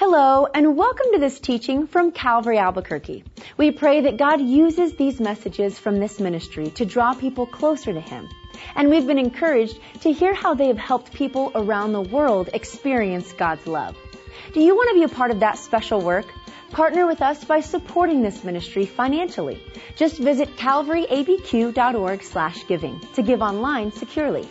Hello, and welcome to this teaching from Calvary Albuquerque. We pray that God uses these messages from this ministry to draw people closer to Him. And we've been encouraged to hear how they have helped people around the world experience God's love. Do you want to be a part of that special work? Partner with us by supporting this ministry financially. Just visit calvaryabq.org slash giving to give online securely.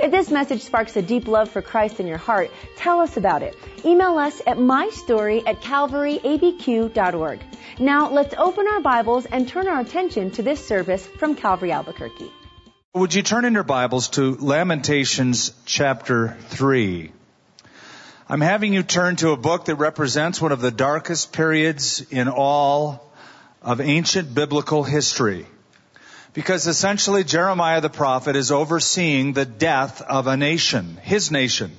If this message sparks a deep love for Christ in your heart, tell us about it. Email us at mystory at calvaryabq.org. Now let's open our Bibles and turn our attention to this service from Calvary Albuquerque. Would you turn in your Bibles to Lamentations chapter 3? I'm having you turn to a book that represents one of the darkest periods in all of ancient biblical history. Because essentially Jeremiah the prophet is overseeing the death of a nation, his nation,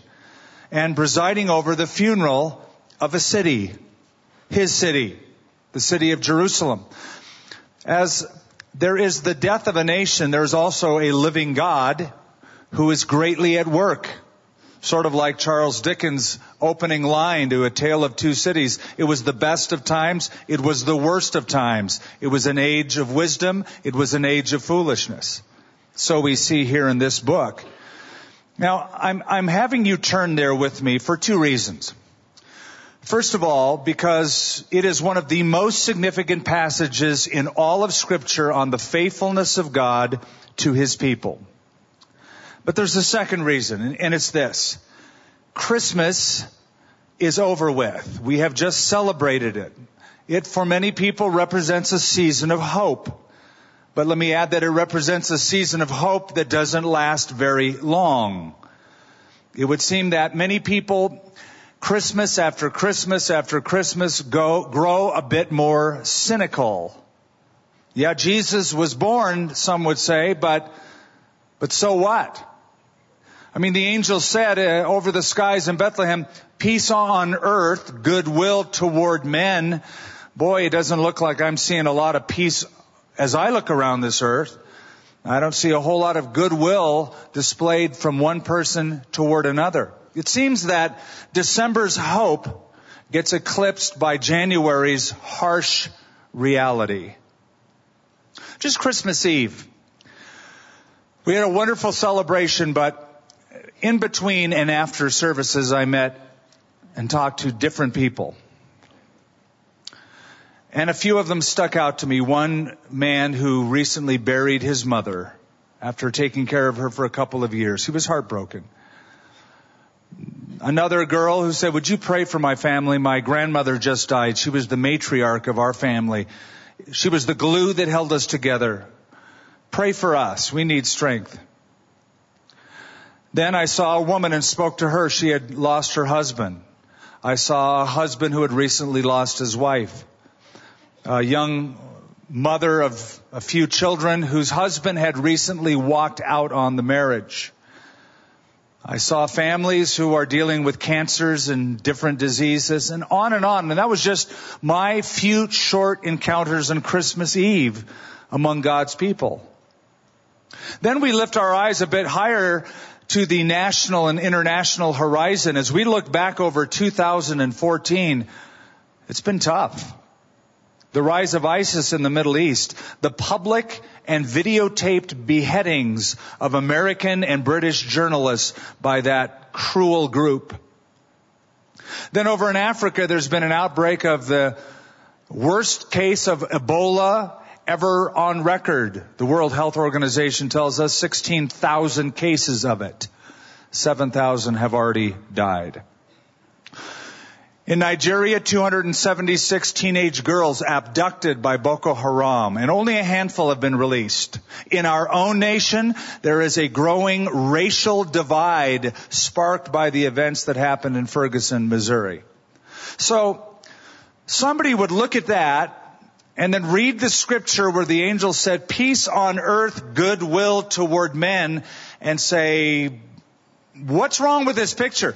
and presiding over the funeral of a city, his city, the city of Jerusalem. As there is the death of a nation, there is also a living God who is greatly at work sort of like Charles Dickens' opening line to A Tale of Two Cities. It was the best of times. It was the worst of times. It was an age of wisdom. It was an age of foolishness. So we see here in this book. Now, I'm, I'm having you turn there with me for two reasons. First of all, because it is one of the most significant passages in all of scripture on the faithfulness of God to his people. But there's a second reason, and it's this. Christmas is over with. We have just celebrated it. It, for many people, represents a season of hope. But let me add that it represents a season of hope that doesn't last very long. It would seem that many people, Christmas after Christmas after Christmas, go, grow a bit more cynical. Yeah, Jesus was born, some would say, but, but so what? I mean, the angel said uh, over the skies in Bethlehem, peace on earth, goodwill toward men. Boy, it doesn't look like I'm seeing a lot of peace as I look around this earth. I don't see a whole lot of goodwill displayed from one person toward another. It seems that December's hope gets eclipsed by January's harsh reality. Just Christmas Eve. We had a wonderful celebration, but in between and after services, I met and talked to different people. And a few of them stuck out to me. One man who recently buried his mother after taking care of her for a couple of years. He was heartbroken. Another girl who said, would you pray for my family? My grandmother just died. She was the matriarch of our family. She was the glue that held us together. Pray for us. We need strength. Then I saw a woman and spoke to her. She had lost her husband. I saw a husband who had recently lost his wife. A young mother of a few children whose husband had recently walked out on the marriage. I saw families who are dealing with cancers and different diseases and on and on. And that was just my few short encounters on Christmas Eve among God's people. Then we lift our eyes a bit higher to the national and international horizon, as we look back over 2014, it's been tough. The rise of ISIS in the Middle East, the public and videotaped beheadings of American and British journalists by that cruel group. Then over in Africa, there's been an outbreak of the worst case of Ebola ever on record. The World Health Organization tells us 16,000 cases of it. 7,000 have already died. In Nigeria, 276 teenage girls abducted by Boko Haram, and only a handful have been released. In our own nation, there is a growing racial divide sparked by the events that happened in Ferguson, Missouri. So, somebody would look at that and then read the scripture where the angel said, peace on earth, goodwill toward men, and say, what's wrong with this picture?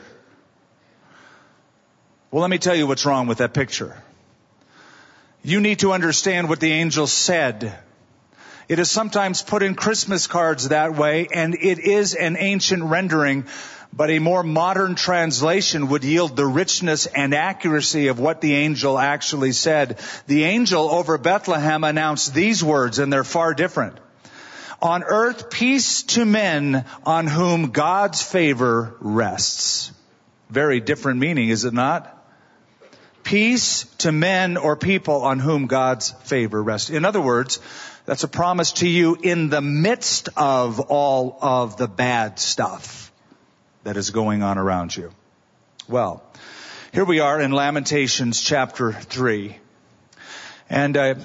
Well, let me tell you what's wrong with that picture. You need to understand what the angel said. It is sometimes put in Christmas cards that way, and it is an ancient rendering, but a more modern translation would yield the richness and accuracy of what the angel actually said. The angel over Bethlehem announced these words, and they're far different. On earth, peace to men on whom God's favor rests. Very different meaning, is it not? Peace to men or people on whom God's favor rests. In other words, that's a promise to you in the midst of all of the bad stuff that is going on around you. Well, here we are in Lamentations chapter 3. And uh,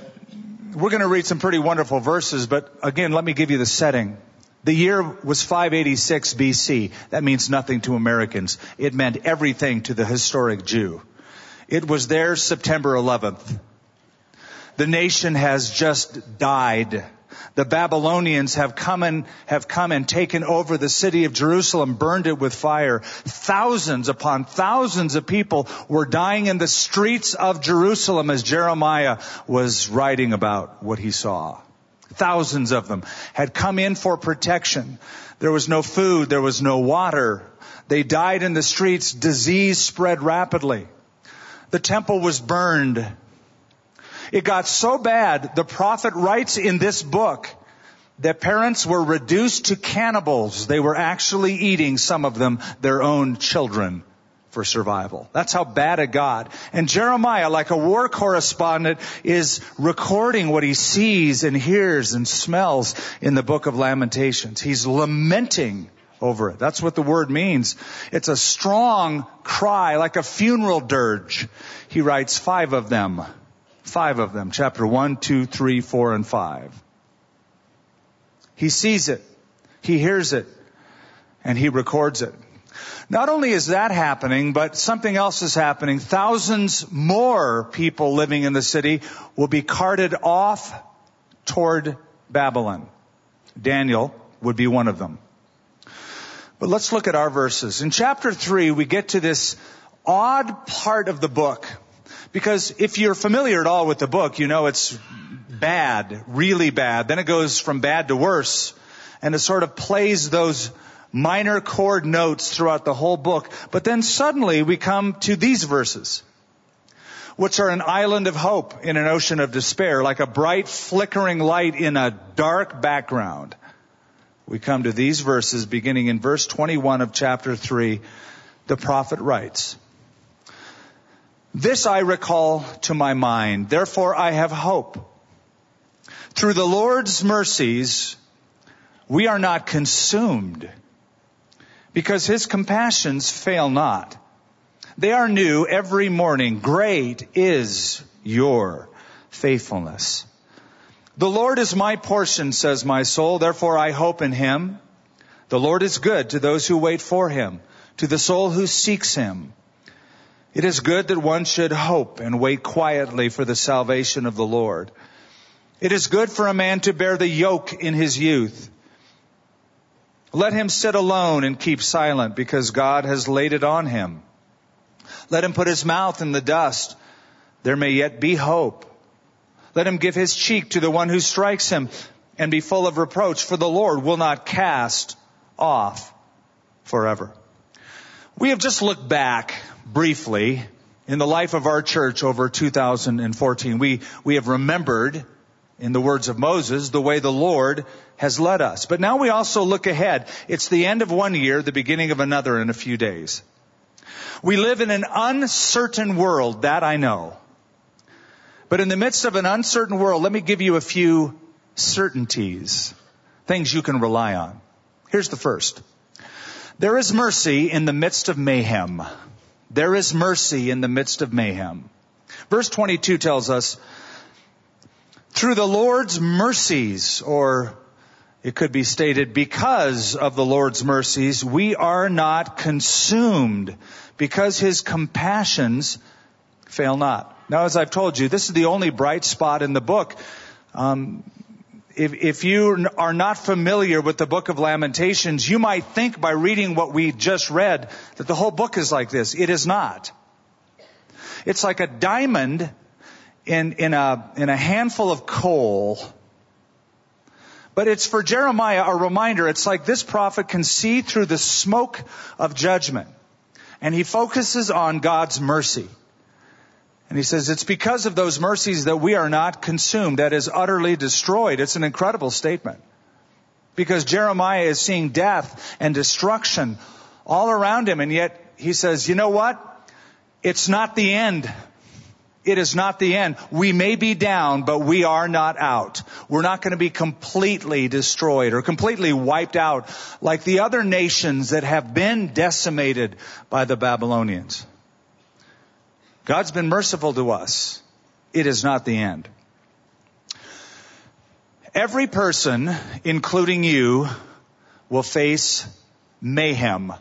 we're going to read some pretty wonderful verses, but again, let me give you the setting. The year was 586 BC. That means nothing to Americans. It meant everything to the historic Jew. It was their September 11th. The nation has just died. The Babylonians have come and have come and taken over the city of Jerusalem, burned it with fire. Thousands upon thousands of people were dying in the streets of Jerusalem as Jeremiah was writing about what he saw. Thousands of them had come in for protection. There was no food. There was no water. They died in the streets. Disease spread rapidly. The temple was burned. It got so bad, the prophet writes in this book that parents were reduced to cannibals. They were actually eating, some of them, their own children for survival. That's how bad it got. And Jeremiah, like a war correspondent, is recording what he sees and hears and smells in the book of Lamentations. He's lamenting over it. That's what the word means. It's a strong cry, like a funeral dirge. He writes five of them Five of them. Chapter 1, 2, 3, 4, and 5. He sees it. He hears it. And he records it. Not only is that happening, but something else is happening. Thousands more people living in the city will be carted off toward Babylon. Daniel would be one of them. But let's look at our verses. In chapter 3, we get to this odd part of the book because if you're familiar at all with the book, you know it's bad, really bad. Then it goes from bad to worse. And it sort of plays those minor chord notes throughout the whole book. But then suddenly we come to these verses, which are an island of hope in an ocean of despair, like a bright flickering light in a dark background. We come to these verses beginning in verse 21 of chapter 3. The prophet writes, this I recall to my mind. Therefore I have hope. Through the Lord's mercies, we are not consumed because his compassions fail not. They are new every morning. Great is your faithfulness. The Lord is my portion, says my soul. Therefore I hope in him. The Lord is good to those who wait for him, to the soul who seeks him. It is good that one should hope and wait quietly for the salvation of the Lord. It is good for a man to bear the yoke in his youth. Let him sit alone and keep silent because God has laid it on him. Let him put his mouth in the dust. There may yet be hope. Let him give his cheek to the one who strikes him and be full of reproach, for the Lord will not cast off forever. We have just looked back briefly in the life of our church over 2014. We, we have remembered, in the words of Moses, the way the Lord has led us. But now we also look ahead. It's the end of one year, the beginning of another in a few days. We live in an uncertain world, that I know. But in the midst of an uncertain world, let me give you a few certainties, things you can rely on. Here's the first. There is mercy in the midst of mayhem. There is mercy in the midst of mayhem. Verse 22 tells us, through the Lord's mercies, or it could be stated, because of the Lord's mercies, we are not consumed, because his compassions fail not. Now, as I've told you, this is the only bright spot in the book. Um, if, if you are not familiar with the book of Lamentations, you might think by reading what we just read that the whole book is like this. It is not. It's like a diamond in, in a, in a handful of coal. But it's for Jeremiah a reminder. It's like this prophet can see through the smoke of judgment. And he focuses on God's mercy. And he says, it's because of those mercies that we are not consumed, that is utterly destroyed. It's an incredible statement. Because Jeremiah is seeing death and destruction all around him, and yet he says, you know what? It's not the end. It is not the end. We may be down, but we are not out. We're not going to be completely destroyed or completely wiped out like the other nations that have been decimated by the Babylonians. God's been merciful to us. It is not the end. Every person, including you, will face mayhem,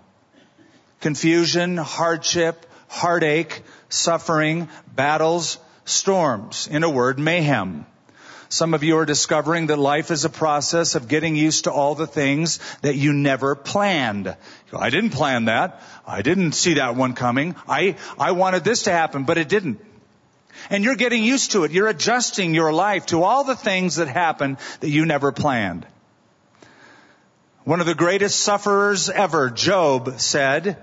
confusion, hardship, heartache, suffering, battles, storms. In a word, mayhem. Some of you are discovering that life is a process of getting used to all the things that you never planned. I didn't plan that. I didn't see that one coming. I, I wanted this to happen, but it didn't. And you're getting used to it. You're adjusting your life to all the things that happen that you never planned. One of the greatest sufferers ever, Job, said,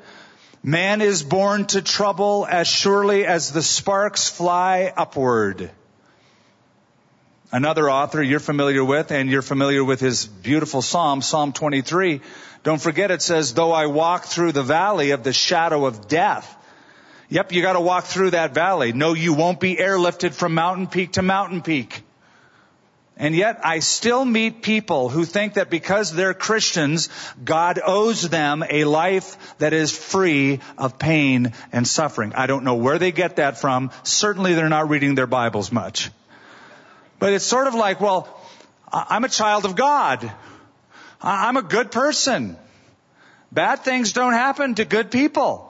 Man is born to trouble as surely as the sparks fly upward. Another author you're familiar with, and you're familiar with his beautiful psalm, Psalm 23. Don't forget it says, though I walk through the valley of the shadow of death. Yep, you gotta walk through that valley. No, you won't be airlifted from mountain peak to mountain peak. And yet I still meet people who think that because they're Christians, God owes them a life that is free of pain and suffering. I don't know where they get that from. Certainly they're not reading their Bibles much. But it's sort of like, well, I'm a child of God. I'm a good person. Bad things don't happen to good people.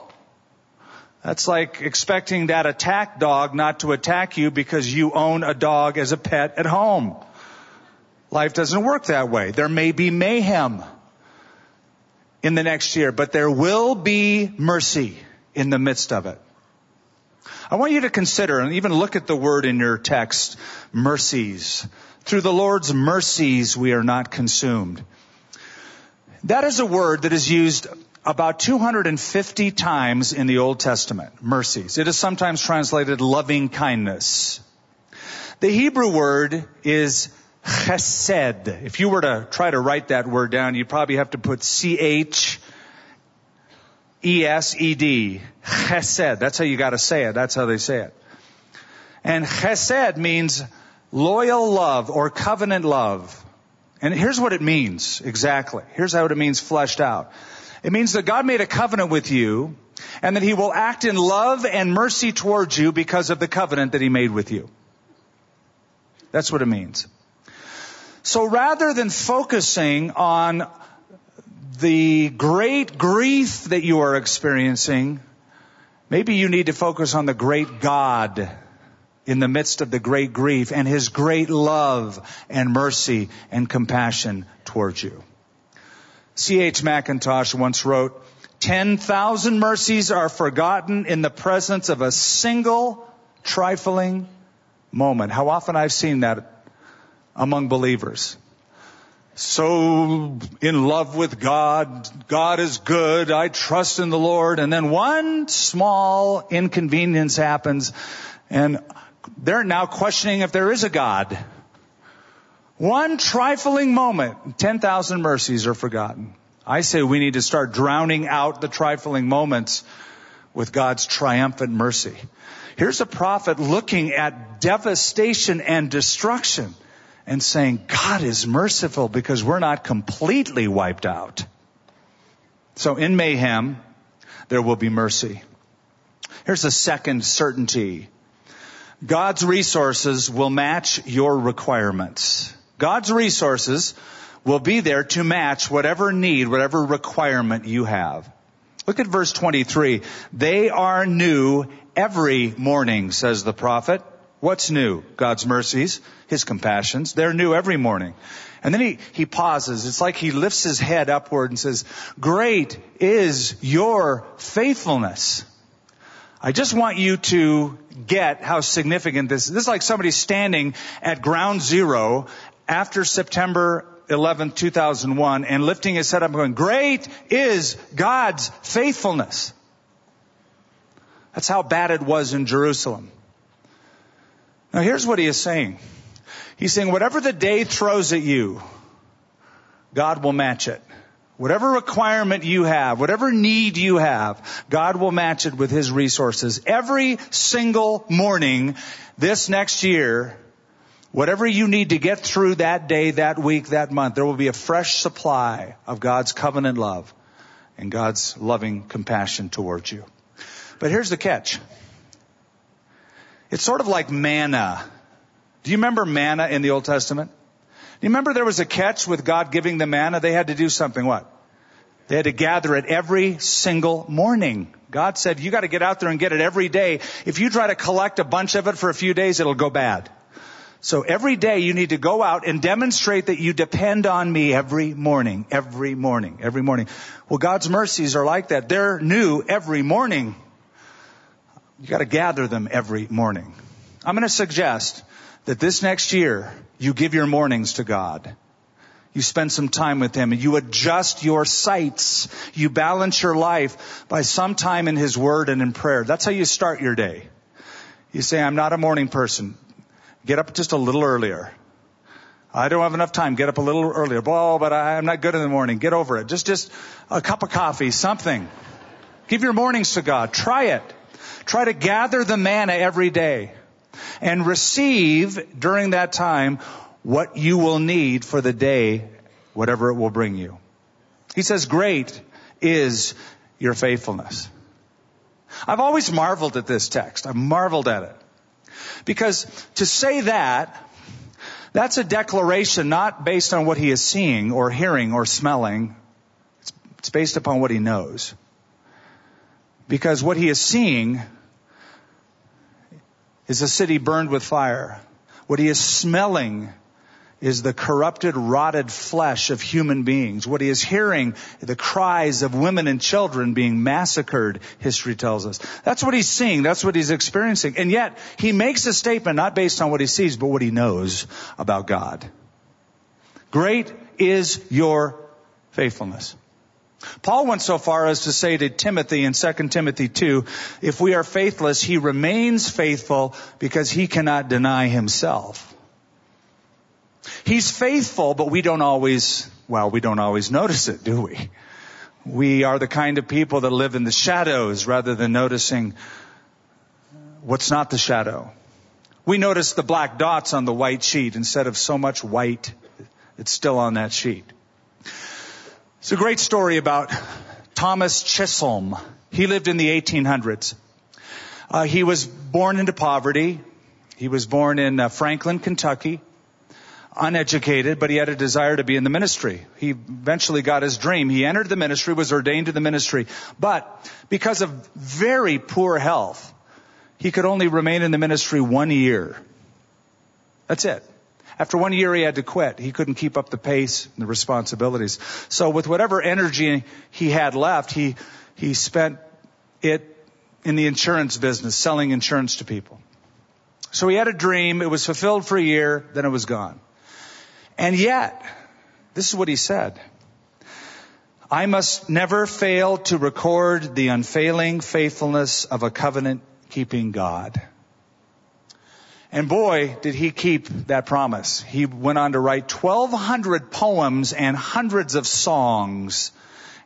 That's like expecting that attack dog not to attack you because you own a dog as a pet at home. Life doesn't work that way. There may be mayhem in the next year, but there will be mercy in the midst of it. I want you to consider and even look at the word in your text, mercies. Through the Lord's mercies we are not consumed. That is a word that is used about 250 times in the Old Testament, mercies. It is sometimes translated loving kindness. The Hebrew word is chesed. If you were to try to write that word down, you'd probably have to put C-H E-S-E-D. Chesed. That's how you gotta say it. That's how they say it. And chesed means loyal love or covenant love. And here's what it means exactly. Here's how it means fleshed out. It means that God made a covenant with you and that he will act in love and mercy towards you because of the covenant that he made with you. That's what it means. So rather than focusing on the great grief that you are experiencing, maybe you need to focus on the great God in the midst of the great grief and his great love and mercy and compassion towards you. C.H. Mackintosh once wrote, 10,000 mercies are forgotten in the presence of a single trifling moment. How often I've seen that among believers so in love with God. God is good. I trust in the Lord. And then one small inconvenience happens and they're now questioning if there is a God. One trifling moment, 10,000 mercies are forgotten. I say we need to start drowning out the trifling moments with God's triumphant mercy. Here's a prophet looking at devastation and destruction and saying, God is merciful because we're not completely wiped out. So in mayhem, there will be mercy. Here's a second certainty. God's resources will match your requirements. God's resources will be there to match whatever need, whatever requirement you have. Look at verse 23. They are new every morning, says the prophet. What's new? God's mercies, His compassions. They're new every morning. And then he, he pauses. It's like he lifts his head upward and says, great is your faithfulness. I just want you to get how significant this is. This is like somebody standing at ground zero after September 11th, 2001, and lifting his head up and going, great is God's faithfulness. That's how bad it was in Jerusalem. Now here's what he is saying. He's saying whatever the day throws at you, God will match it. Whatever requirement you have, whatever need you have, God will match it with His resources. Every single morning this next year, whatever you need to get through that day, that week, that month, there will be a fresh supply of God's covenant love and God's loving compassion towards you. But here's the catch. It's sort of like manna. Do you remember manna in the Old Testament? Do you remember there was a catch with God giving the manna? They had to do something what? They had to gather it every single morning. God said, you gotta get out there and get it every day. If you try to collect a bunch of it for a few days, it'll go bad. So every day you need to go out and demonstrate that you depend on me every morning, every morning, every morning. Well, God's mercies are like that. They're new every morning. You gotta gather them every morning. I'm gonna suggest that this next year, you give your mornings to God. You spend some time with Him and you adjust your sights. You balance your life by some time in His Word and in prayer. That's how you start your day. You say, I'm not a morning person. Get up just a little earlier. I don't have enough time. Get up a little earlier. Oh, but I'm not good in the morning. Get over it. Just, just a cup of coffee, something. Give your mornings to God. Try it. Try to gather the manna every day and receive during that time what you will need for the day, whatever it will bring you. He says, great is your faithfulness. I've always marveled at this text. I've marveled at it. Because to say that, that's a declaration not based on what he is seeing or hearing or smelling. It's, based upon what he knows. Because what he is seeing is a city burned with fire. What he is smelling is the corrupted, rotted flesh of human beings. What he is hearing, the cries of women and children being massacred, history tells us. That's what he's seeing. That's what he's experiencing. And yet, he makes a statement not based on what he sees, but what he knows about God. Great is your faithfulness. Paul went so far as to say to Timothy in 2 Timothy 2, if we are faithless, he remains faithful because he cannot deny himself. He's faithful, but we don't always, well, we don't always notice it, do we? We are the kind of people that live in the shadows rather than noticing what's not the shadow. We notice the black dots on the white sheet instead of so much white that's still on that sheet. It's a great story about Thomas Chisholm. He lived in the 1800s. Uh, he was born into poverty. He was born in uh, Franklin, Kentucky. Uneducated, but he had a desire to be in the ministry. He eventually got his dream. He entered the ministry, was ordained to the ministry, but because of very poor health, he could only remain in the ministry one year. That's it. After one year, he had to quit. He couldn't keep up the pace and the responsibilities. So with whatever energy he had left, he, he spent it in the insurance business, selling insurance to people. So he had a dream. It was fulfilled for a year, then it was gone. And yet, this is what he said. I must never fail to record the unfailing faithfulness of a covenant keeping God. And boy, did he keep that promise. He went on to write 1200 poems and hundreds of songs.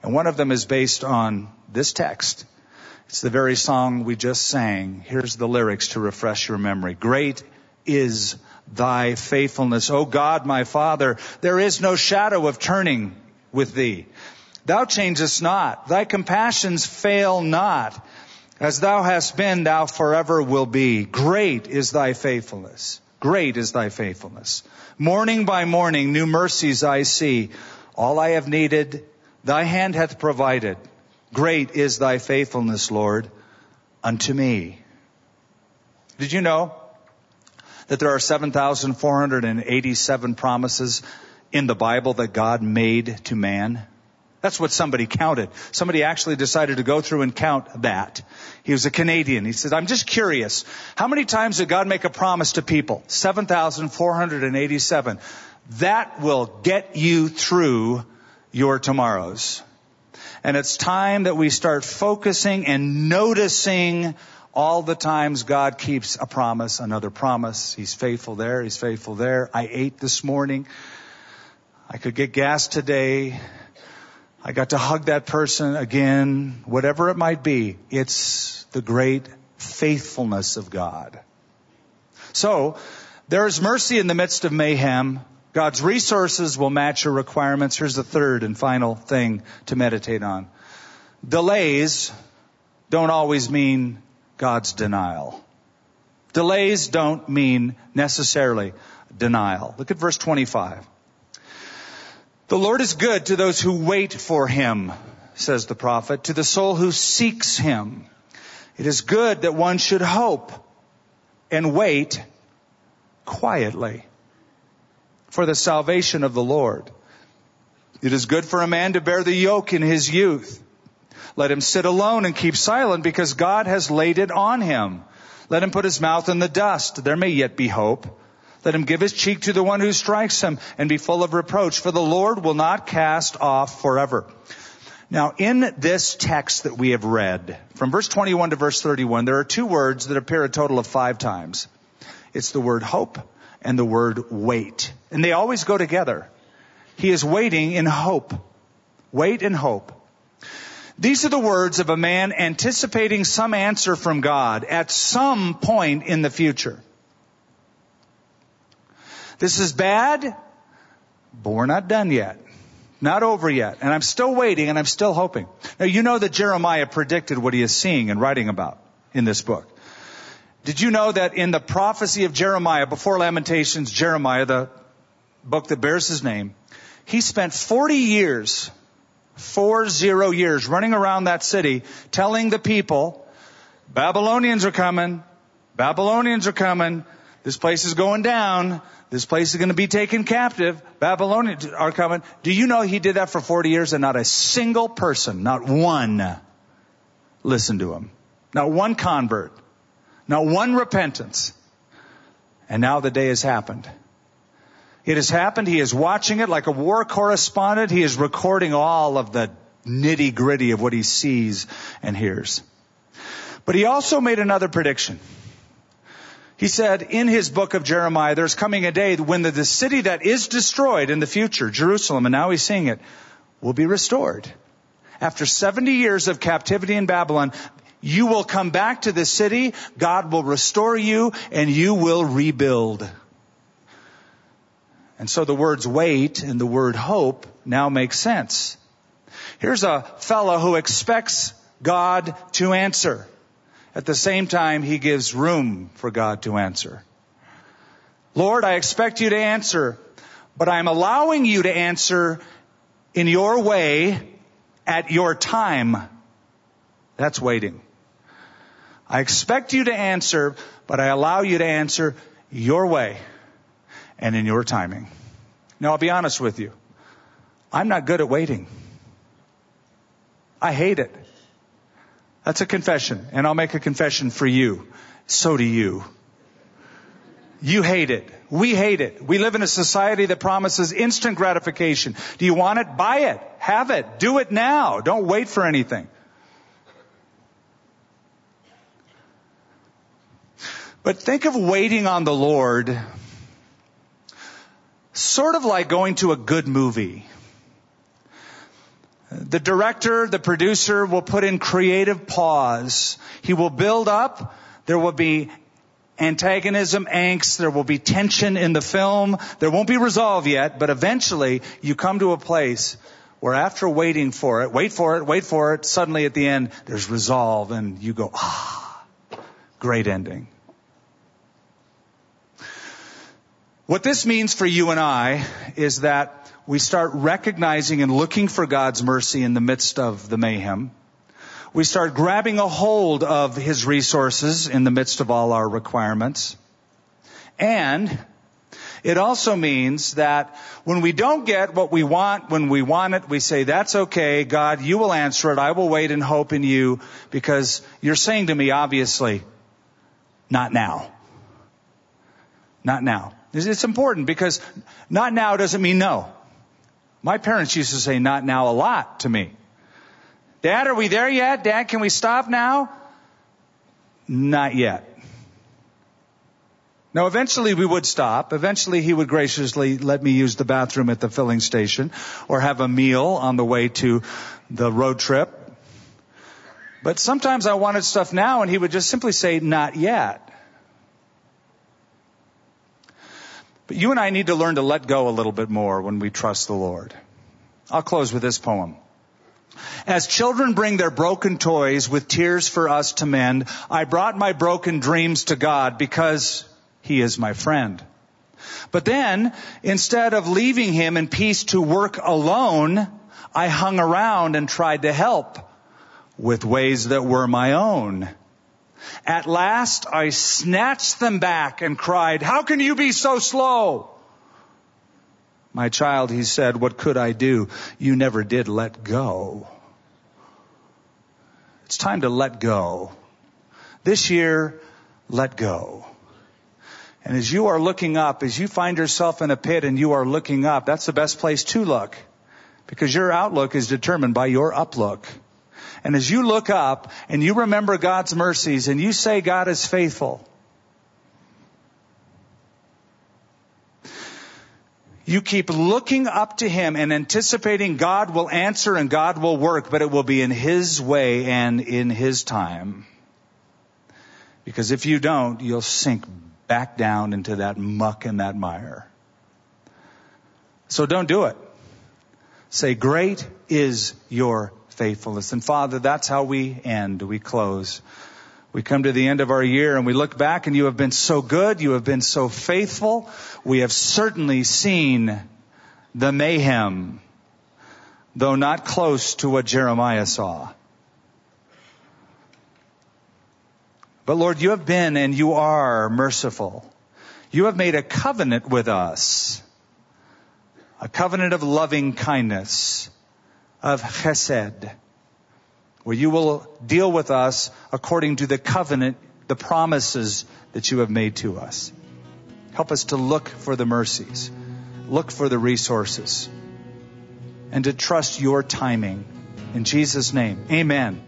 And one of them is based on this text. It's the very song we just sang. Here's the lyrics to refresh your memory. Great is thy faithfulness. O God, my Father, there is no shadow of turning with thee. Thou changest not. Thy compassions fail not. As thou hast been, thou forever will be. Great is thy faithfulness. Great is thy faithfulness. Morning by morning, new mercies I see. All I have needed, thy hand hath provided. Great is thy faithfulness, Lord, unto me. Did you know that there are 7,487 promises in the Bible that God made to man? That's what somebody counted. Somebody actually decided to go through and count that. He was a Canadian. He said, I'm just curious. How many times did God make a promise to people? 7,487. That will get you through your tomorrows. And it's time that we start focusing and noticing all the times God keeps a promise, another promise. He's faithful there. He's faithful there. I ate this morning. I could get gas today. I got to hug that person again. Whatever it might be, it's the great faithfulness of God. So, there is mercy in the midst of mayhem. God's resources will match your requirements. Here's the third and final thing to meditate on. Delays don't always mean God's denial. Delays don't mean necessarily denial. Look at verse 25. The Lord is good to those who wait for him, says the prophet, to the soul who seeks him. It is good that one should hope and wait quietly for the salvation of the Lord. It is good for a man to bear the yoke in his youth. Let him sit alone and keep silent because God has laid it on him. Let him put his mouth in the dust. There may yet be hope. Let him give his cheek to the one who strikes him and be full of reproach, for the Lord will not cast off forever. Now, in this text that we have read, from verse 21 to verse 31, there are two words that appear a total of five times. It's the word hope and the word wait. And they always go together. He is waiting in hope. Wait in hope. These are the words of a man anticipating some answer from God at some point in the future. This is bad, but we're not done yet. Not over yet. And I'm still waiting and I'm still hoping. Now you know that Jeremiah predicted what he is seeing and writing about in this book. Did you know that in the prophecy of Jeremiah, before Lamentations, Jeremiah, the book that bears his name, he spent 40 years, four zero years, running around that city telling the people, Babylonians are coming, Babylonians are coming, this place is going down, this place is going to be taken captive, Babylonians are coming. Do you know he did that for 40 years and not a single person, not one, listened to him? Not one convert. Not one repentance. And now the day has happened. It has happened. He is watching it like a war correspondent. He is recording all of the nitty gritty of what he sees and hears. But he also made another prediction. He said in his book of Jeremiah, there's coming a day when the, the city that is destroyed in the future, Jerusalem, and now he's seeing it, will be restored. After 70 years of captivity in Babylon, you will come back to the city, God will restore you, and you will rebuild. And so the words wait and the word hope now make sense. Here's a fellow who expects God to answer. At the same time, he gives room for God to answer. Lord, I expect you to answer, but I'm allowing you to answer in your way at your time. That's waiting. I expect you to answer, but I allow you to answer your way and in your timing. Now, I'll be honest with you. I'm not good at waiting. I hate it. That's a confession, and I'll make a confession for you. So do you. You hate it. We hate it. We live in a society that promises instant gratification. Do you want it? Buy it. Have it. Do it now. Don't wait for anything. But think of waiting on the Lord sort of like going to a good movie. The director, the producer will put in creative pause. He will build up. There will be antagonism, angst. There will be tension in the film. There won't be resolve yet, but eventually you come to a place where after waiting for it, wait for it, wait for it, suddenly at the end there's resolve and you go, ah, great ending. What this means for you and I is that we start recognizing and looking for God's mercy in the midst of the mayhem. We start grabbing a hold of His resources in the midst of all our requirements. And it also means that when we don't get what we want, when we want it, we say, that's okay, God, you will answer it. I will wait and hope in you because you're saying to me, obviously, not now. Not now. It's important because not now doesn't mean no. My parents used to say not now a lot to me. Dad, are we there yet? Dad, can we stop now? Not yet. Now, eventually we would stop. Eventually he would graciously let me use the bathroom at the filling station or have a meal on the way to the road trip. But sometimes I wanted stuff now and he would just simply say, not yet. But you and I need to learn to let go a little bit more when we trust the Lord. I'll close with this poem. As children bring their broken toys with tears for us to mend, I brought my broken dreams to God because He is my friend. But then, instead of leaving Him in peace to work alone, I hung around and tried to help with ways that were my own. At last I snatched them back and cried, how can you be so slow? My child, he said, what could I do? You never did let go. It's time to let go. This year, let go. And as you are looking up, as you find yourself in a pit and you are looking up, that's the best place to look. Because your outlook is determined by your uplook. And as you look up and you remember God's mercies and you say God is faithful, you keep looking up to Him and anticipating God will answer and God will work, but it will be in His way and in His time. Because if you don't, you'll sink back down into that muck and that mire. So don't do it. Say, great is your faithfulness. And Father, that's how we end. We close. We come to the end of our year and we look back and you have been so good. You have been so faithful. We have certainly seen the mayhem, though not close to what Jeremiah saw. But Lord, you have been and you are merciful. You have made a covenant with us. A covenant of loving kindness of chesed, where you will deal with us according to the covenant, the promises that you have made to us. Help us to look for the mercies, look for the resources, and to trust your timing. In Jesus' name, amen.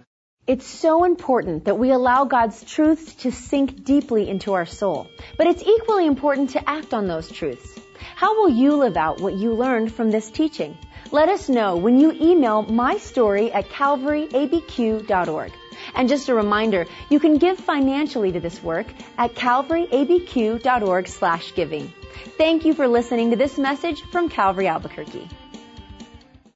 It's so important that we allow God's truths to sink deeply into our soul. But it's equally important to act on those truths. How will you live out what you learned from this teaching? Let us know when you email my story at calvaryabq.org. And just a reminder, you can give financially to this work at calvaryabq.org slash giving. Thank you for listening to this message from Calvary Albuquerque.